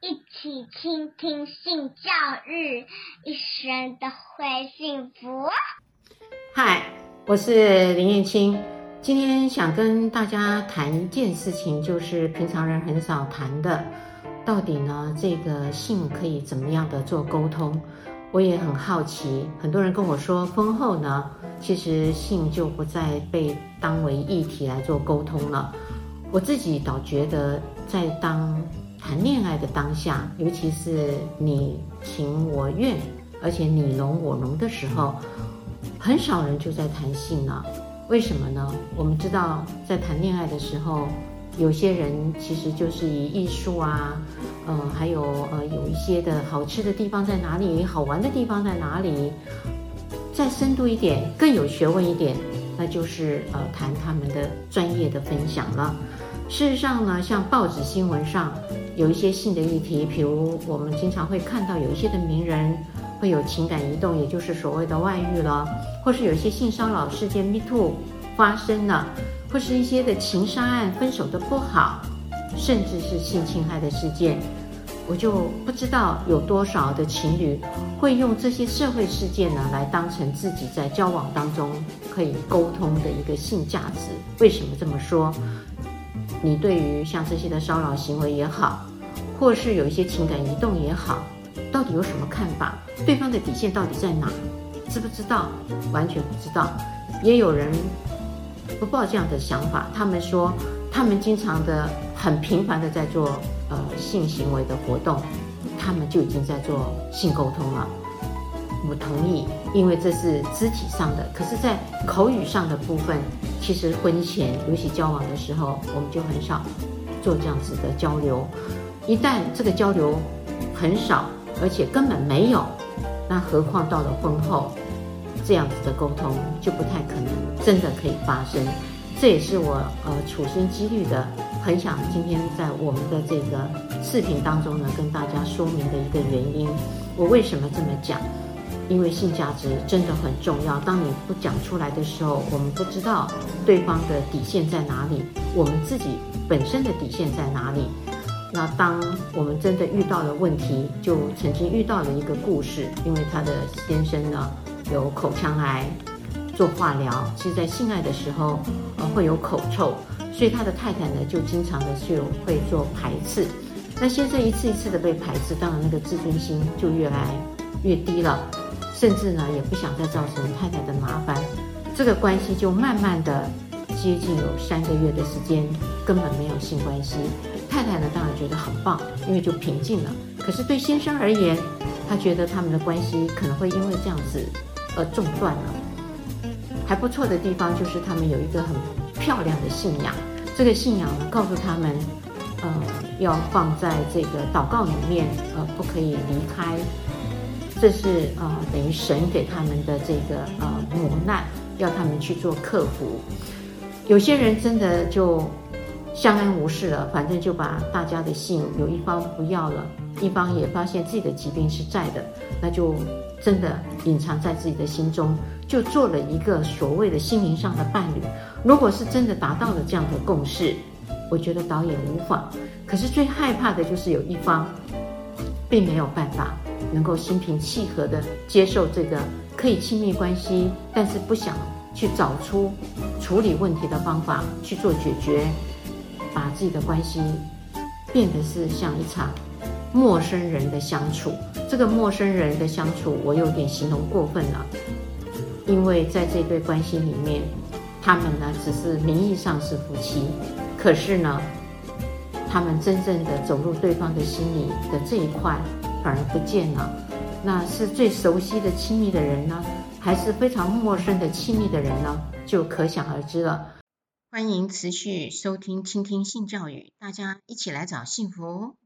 一起倾听性教育，一生都会幸福。嗨，我是林燕青，今天想跟大家谈一件事情，就是平常人很少谈的，到底呢，这个性可以怎么样的做沟通？我也很好奇，很多人跟我说，婚后呢，其实性就不再被当为议题来做沟通了。我自己倒觉得，在当谈恋爱的当下，尤其是你情我愿，而且你侬我侬的时候，很少人就在谈性了。为什么呢？我们知道，在谈恋爱的时候，有些人其实就是以艺术啊，呃，还有呃，有一些的好吃的地方在哪里，好玩的地方在哪里，再深度一点，更有学问一点，那就是呃，谈他们的专业的分享了。事实上呢，像报纸新闻上有一些性的议题，比如我们经常会看到有一些的名人会有情感移动，也就是所谓的外遇了，或是有一些性骚扰事件 Me Too 发生了，或是一些的情杀案分手的不好，甚至是性侵害的事件，我就不知道有多少的情侣会用这些社会事件呢来当成自己在交往当中可以沟通的一个性价值。为什么这么说？你对于像这些的骚扰行为也好，或是有一些情感移动也好，到底有什么看法？对方的底线到底在哪？知不知道？完全不知道。也有人不抱这样的想法，他们说他们经常的很频繁的在做呃性行为的活动，他们就已经在做性沟通了。我同意，因为这是肢体上的，可是，在口语上的部分，其实婚前尤其交往的时候，我们就很少做这样子的交流。一旦这个交流很少，而且根本没有，那何况到了婚后，这样子的沟通就不太可能真的可以发生。这也是我呃处心积虑的，很想今天在我们的这个视频当中呢，跟大家说明的一个原因。我为什么这么讲？因为性价值真的很重要。当你不讲出来的时候，我们不知道对方的底线在哪里，我们自己本身的底线在哪里。那当我们真的遇到了问题，就曾经遇到了一个故事，因为他的先生呢有口腔癌，做化疗，其实在性爱的时候呃会有口臭，所以他的太太呢就经常的就会做排斥。那先生一次一次的被排斥，当然那个自尊心就越来越低了。甚至呢，也不想再造成太太的麻烦，这个关系就慢慢的接近有三个月的时间，根本没有性关系。太太呢，当然觉得很棒，因为就平静了。可是对先生而言，他觉得他们的关系可能会因为这样子而中断了。还不错的地方就是他们有一个很漂亮的信仰，这个信仰呢，告诉他们，呃，要放在这个祷告里面，呃，不可以离开。这是啊、呃，等于神给他们的这个呃磨难，要他们去做克服。有些人真的就相安无事了，反正就把大家的信有一方不要了，一方也发现自己的疾病是在的，那就真的隐藏在自己的心中，就做了一个所谓的心灵上的伴侣。如果是真的达到了这样的共识，我觉得倒也无妨。可是最害怕的就是有一方并没有办法。能够心平气和地接受这个可以亲密关系，但是不想去找出处理问题的方法去做解决，把自己的关系变得是像一场陌生人的相处。这个陌生人的相处，我有点形容过分了，因为在这对关系里面，他们呢只是名义上是夫妻，可是呢，他们真正的走入对方的心里的这一块。反而不见了，那是最熟悉的亲密的人呢，还是非常陌生的亲密的人呢？就可想而知了。欢迎持续收听、倾听性教育，大家一起来找幸福。